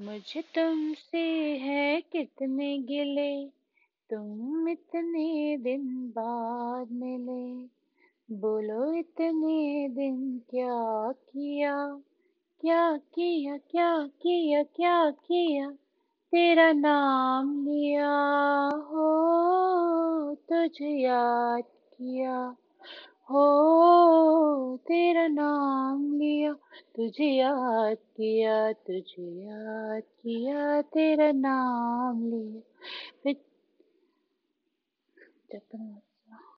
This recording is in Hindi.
मुझे तुमसे है कितने गिले, तुम इतने दिन बाद मिले। बोलो इतने दिन क्या किया क्या किया क्या किया क्या किया, तेरा नाम लिया हो, तुझे याद किया हो, तेरा नाम तुझे याद किया तुझे याद किया तेरा नाम लिया।